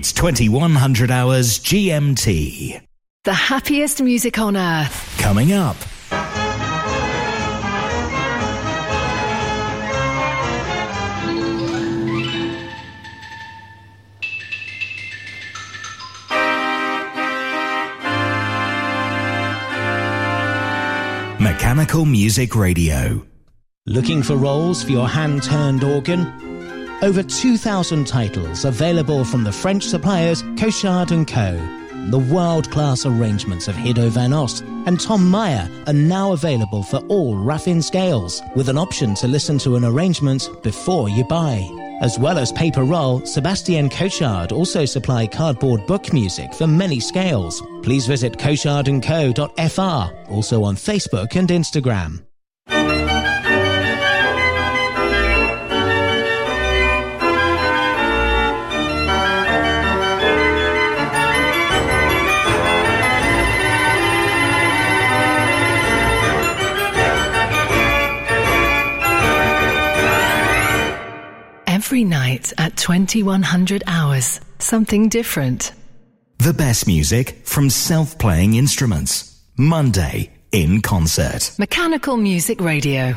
It's 2100 hours GMT. The happiest music on earth. Coming up. Mechanical Music Radio. Looking for rolls for your hand turned organ? Over 2,000 titles available from the French suppliers Cochard & Co. The world-class arrangements of Hiddo van Ost and Tom Meyer are now available for all Raffin scales, with an option to listen to an arrangement before you buy. As well as paper roll, Sebastian Cochard also supply cardboard book music for many scales. Please visit cochardandco.fr, also on Facebook and Instagram. Every night at 2100 hours, something different. The best music from self playing instruments. Monday in concert. Mechanical Music Radio.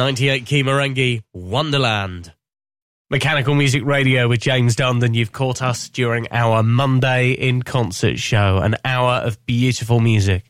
98 key Merengue Wonderland. Mechanical Music Radio with James Dundon. You've caught us during our Monday in concert show, an hour of beautiful music.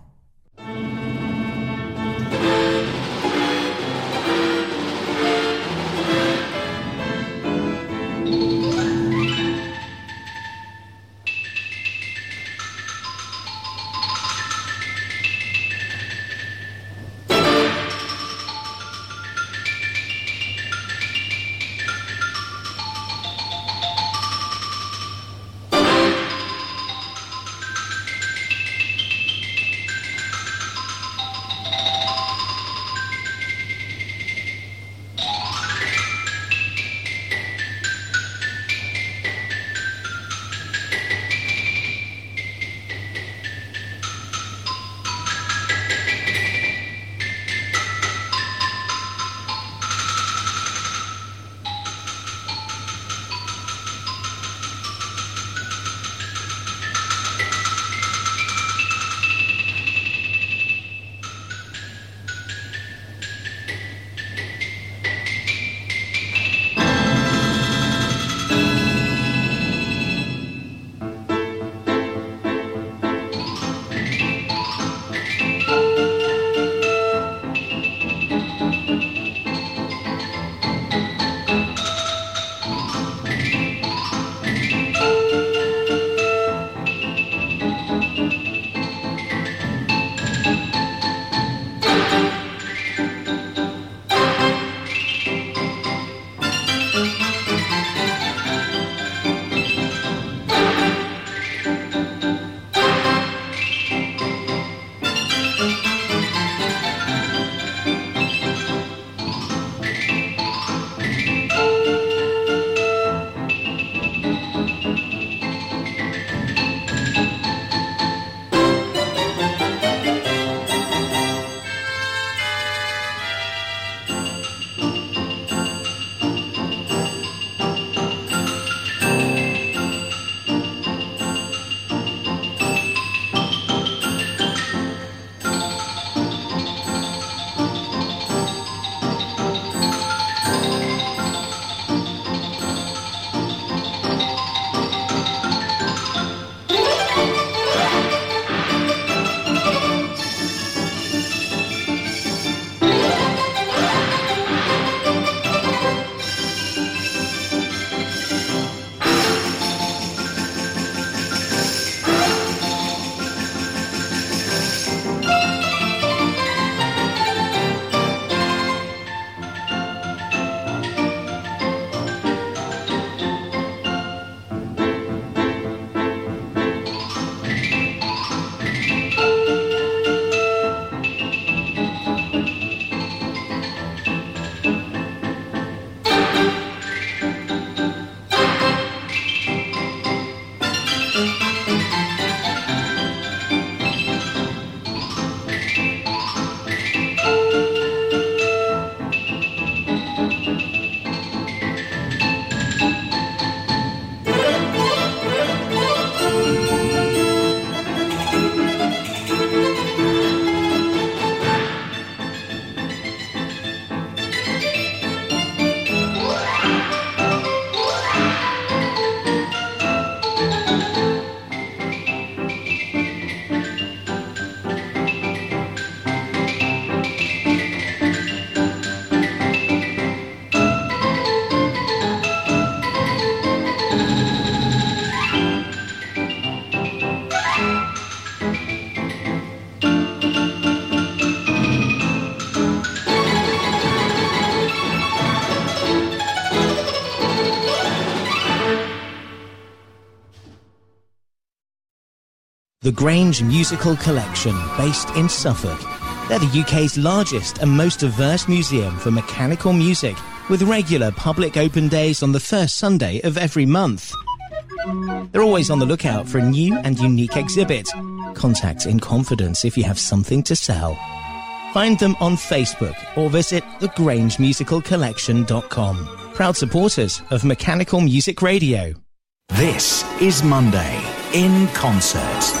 Grange Musical Collection, based in Suffolk. They're the UK's largest and most diverse museum for mechanical music, with regular public open days on the first Sunday of every month. They're always on the lookout for a new and unique exhibit. Contact in confidence if you have something to sell. Find them on Facebook or visit thegrangemusicalcollection.com. Proud supporters of Mechanical Music Radio. This is Monday in concert.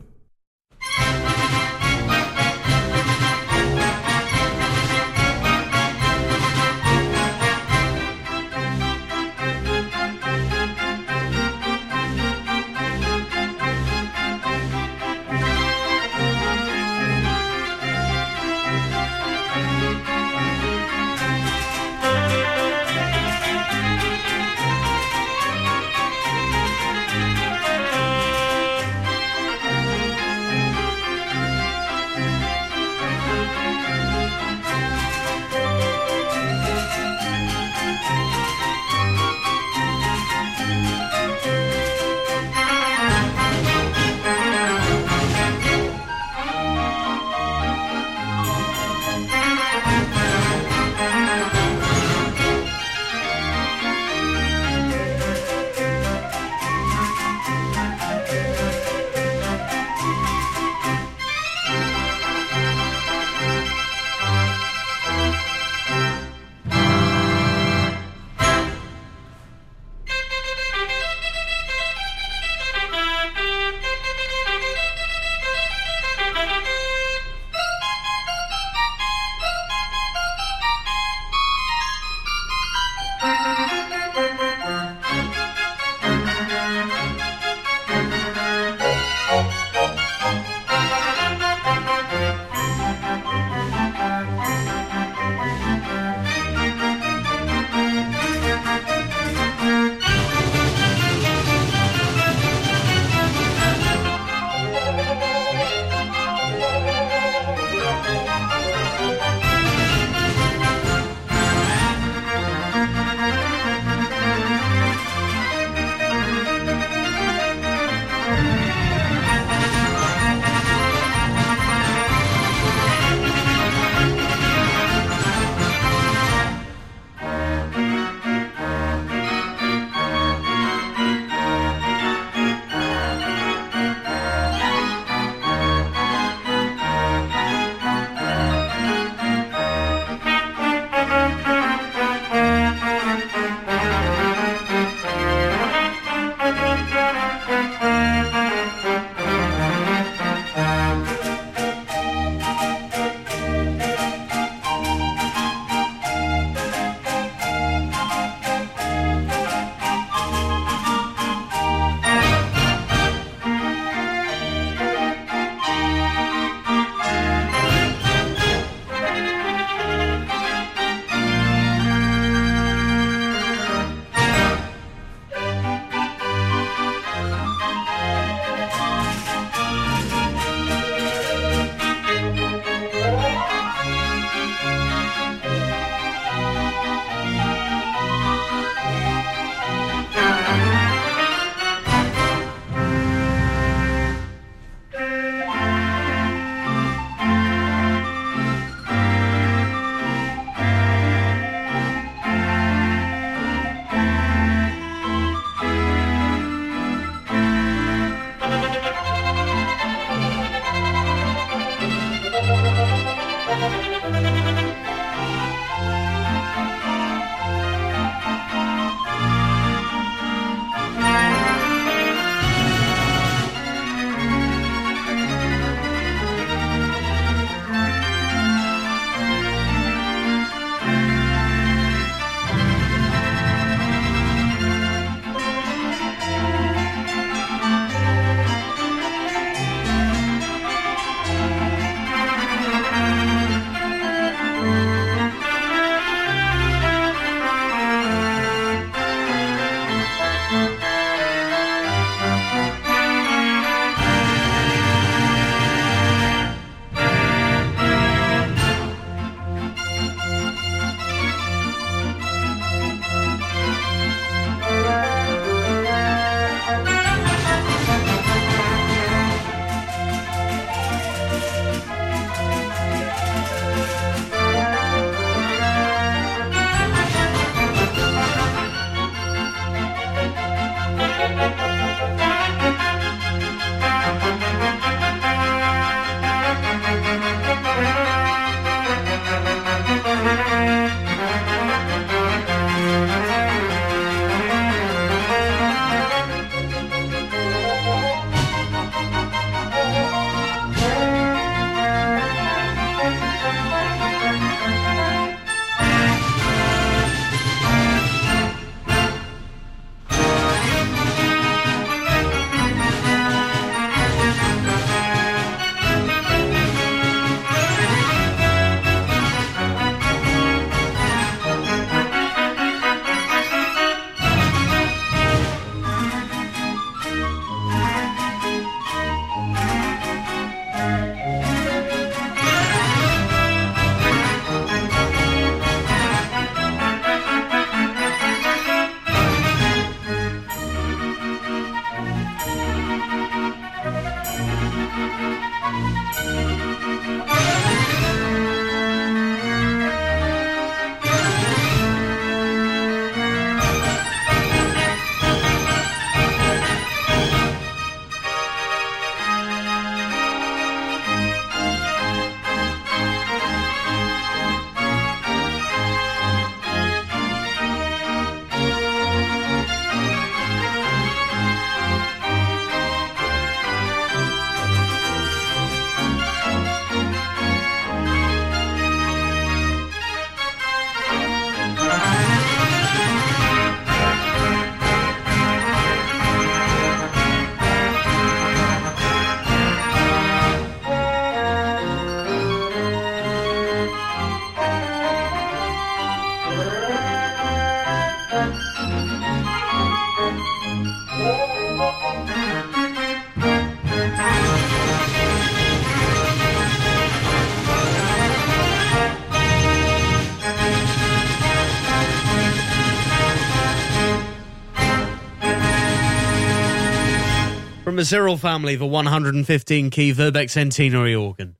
The Cyril family, the 115 key Verbeeck Centenary organ.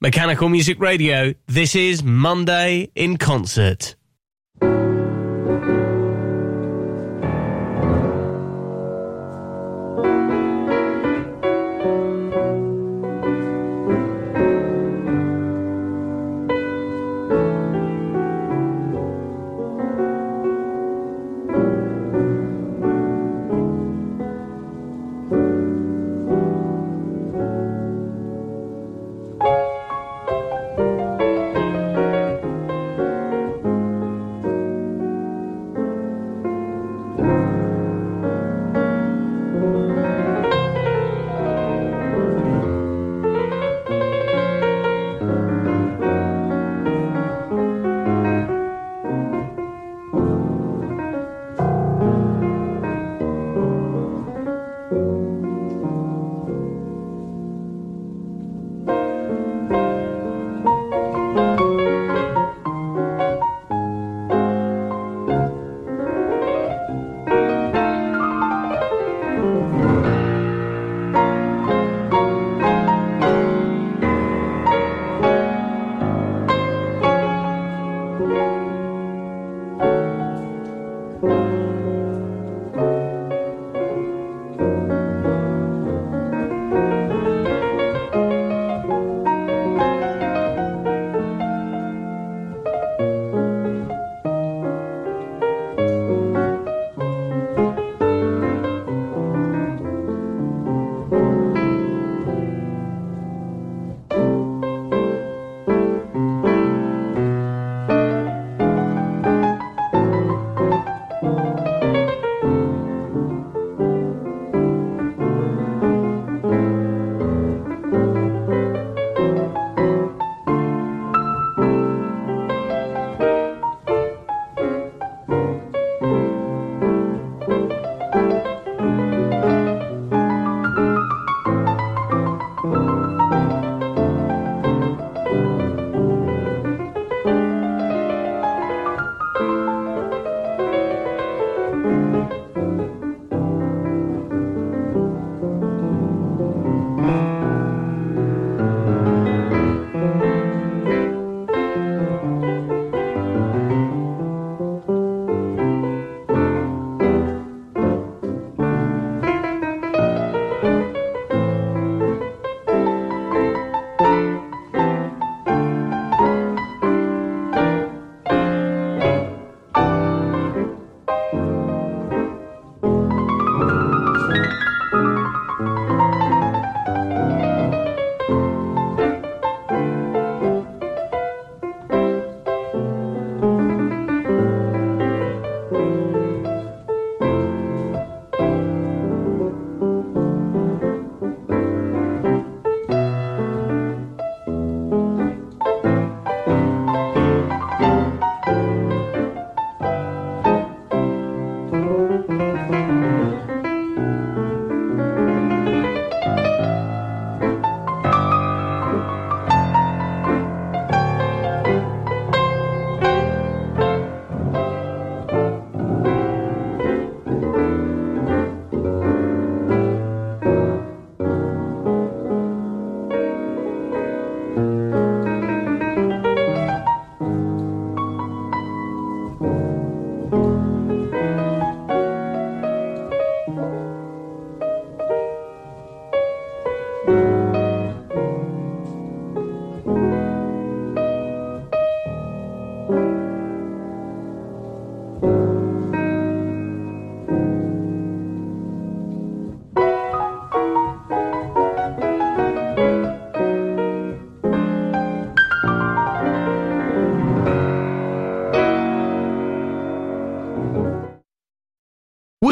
Mechanical Music Radio, this is Monday in Concert.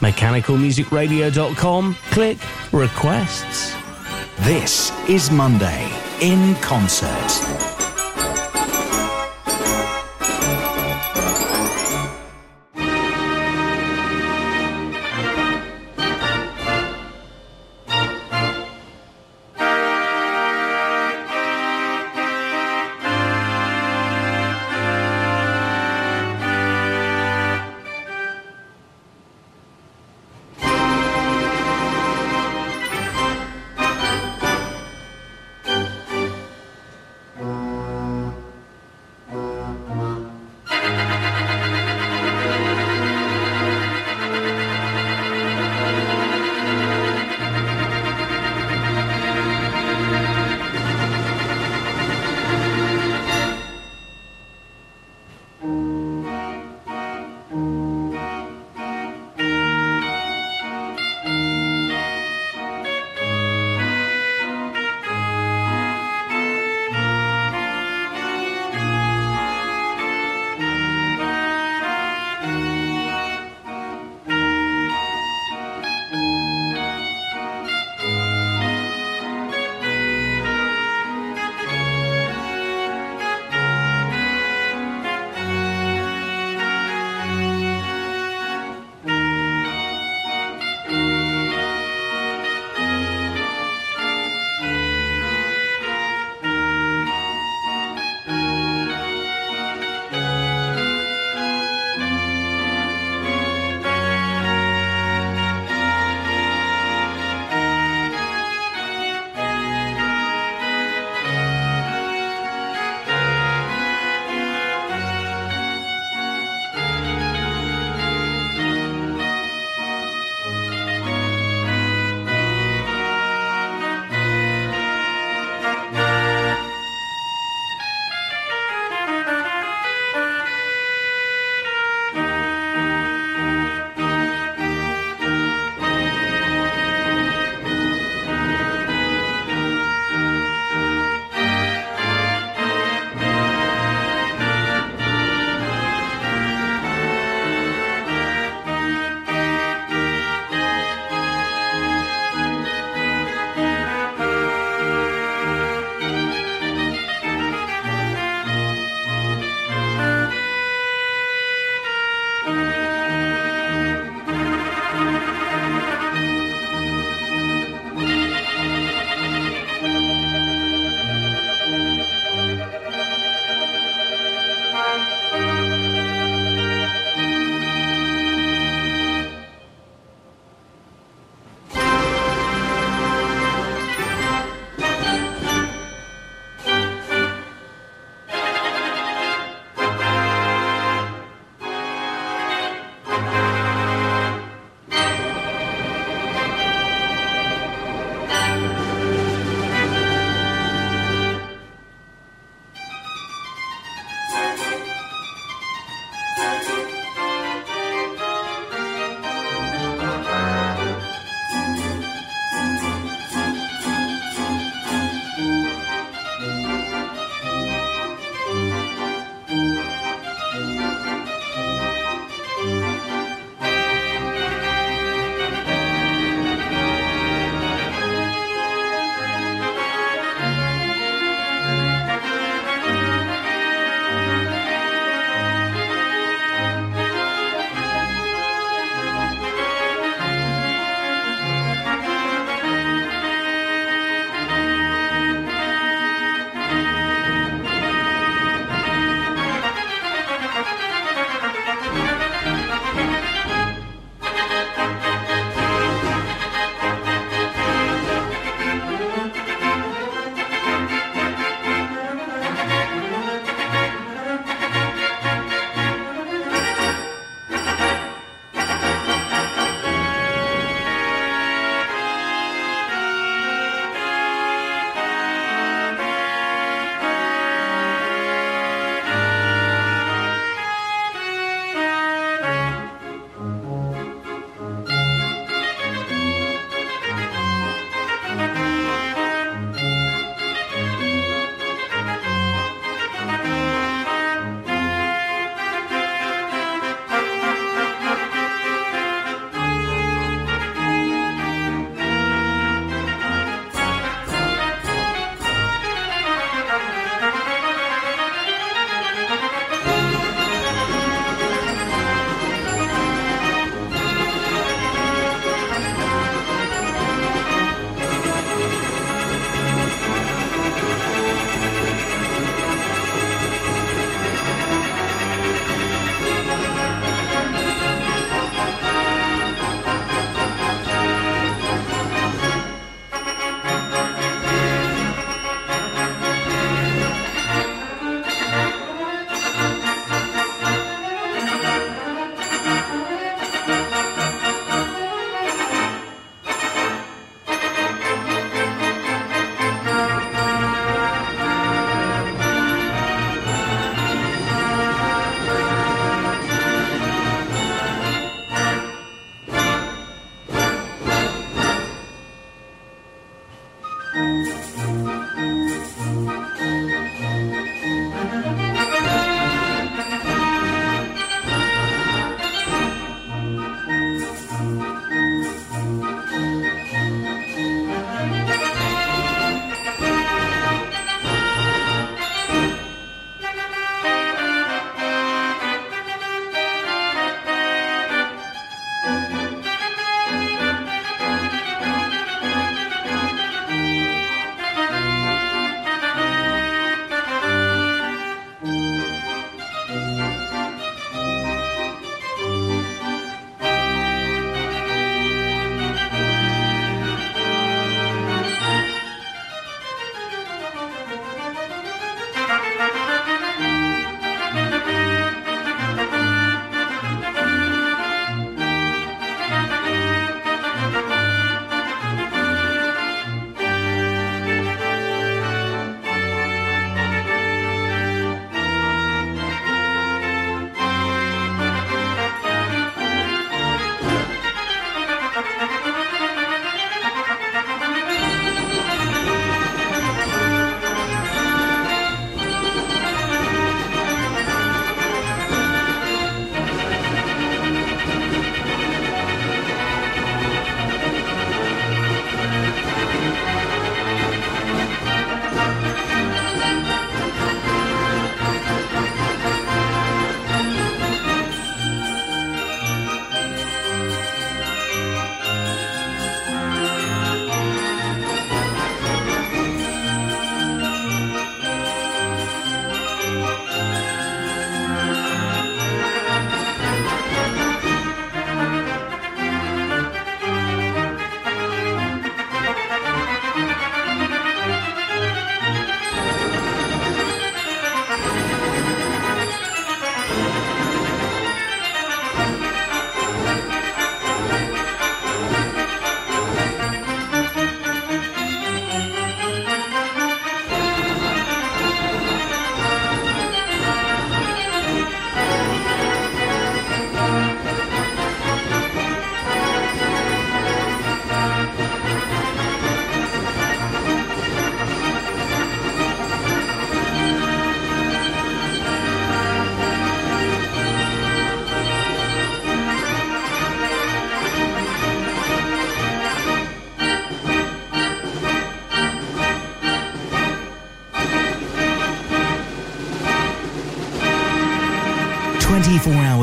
mechanicalmusicradio.com, click requests. This is Monday in concert.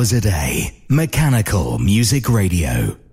Hours a day. Mechanical Music Radio.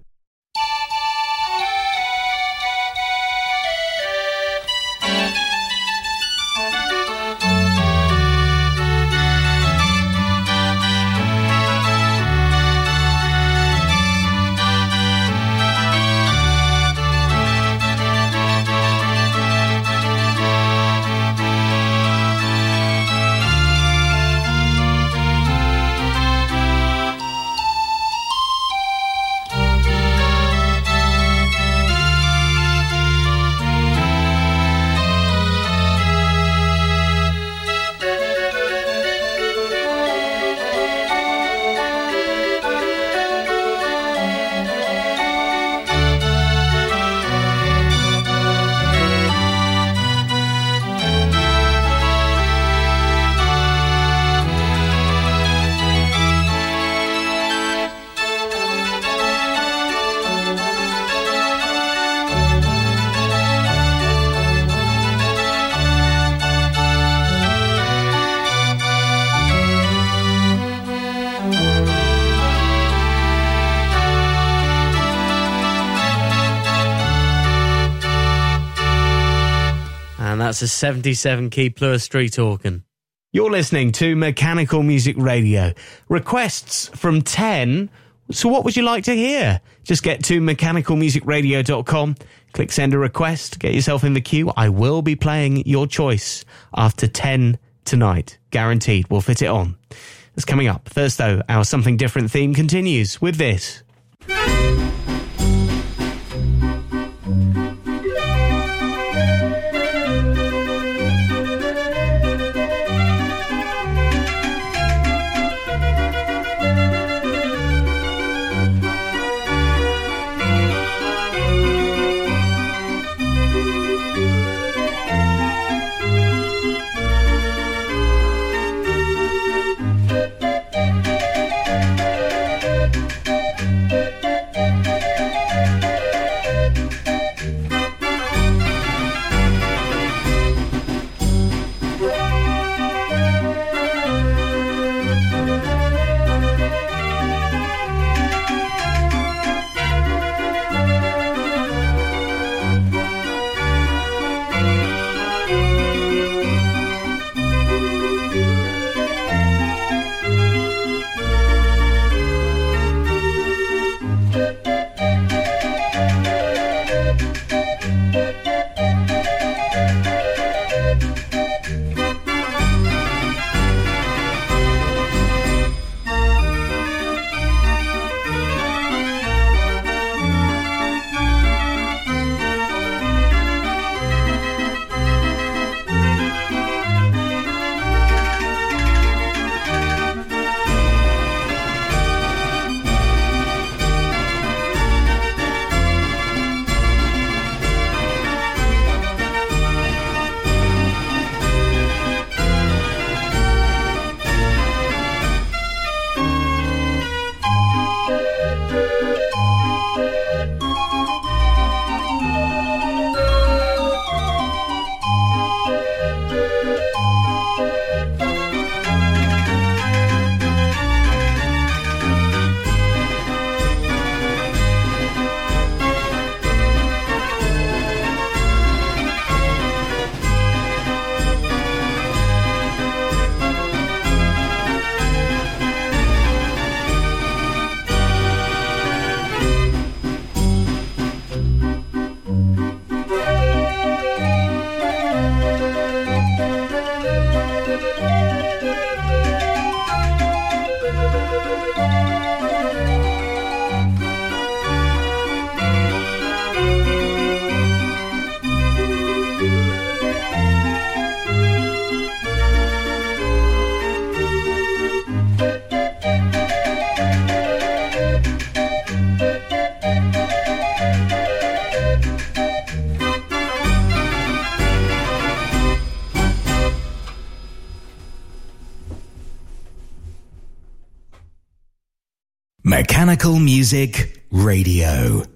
That's a 77 key plus street organ. You're listening to Mechanical Music Radio. Requests from 10. So, what would you like to hear? Just get to mechanicalmusicradio.com, click send a request, get yourself in the queue. I will be playing your choice after 10 tonight. Guaranteed. We'll fit it on. That's coming up. First, though, our Something Different theme continues with this. Music Radio.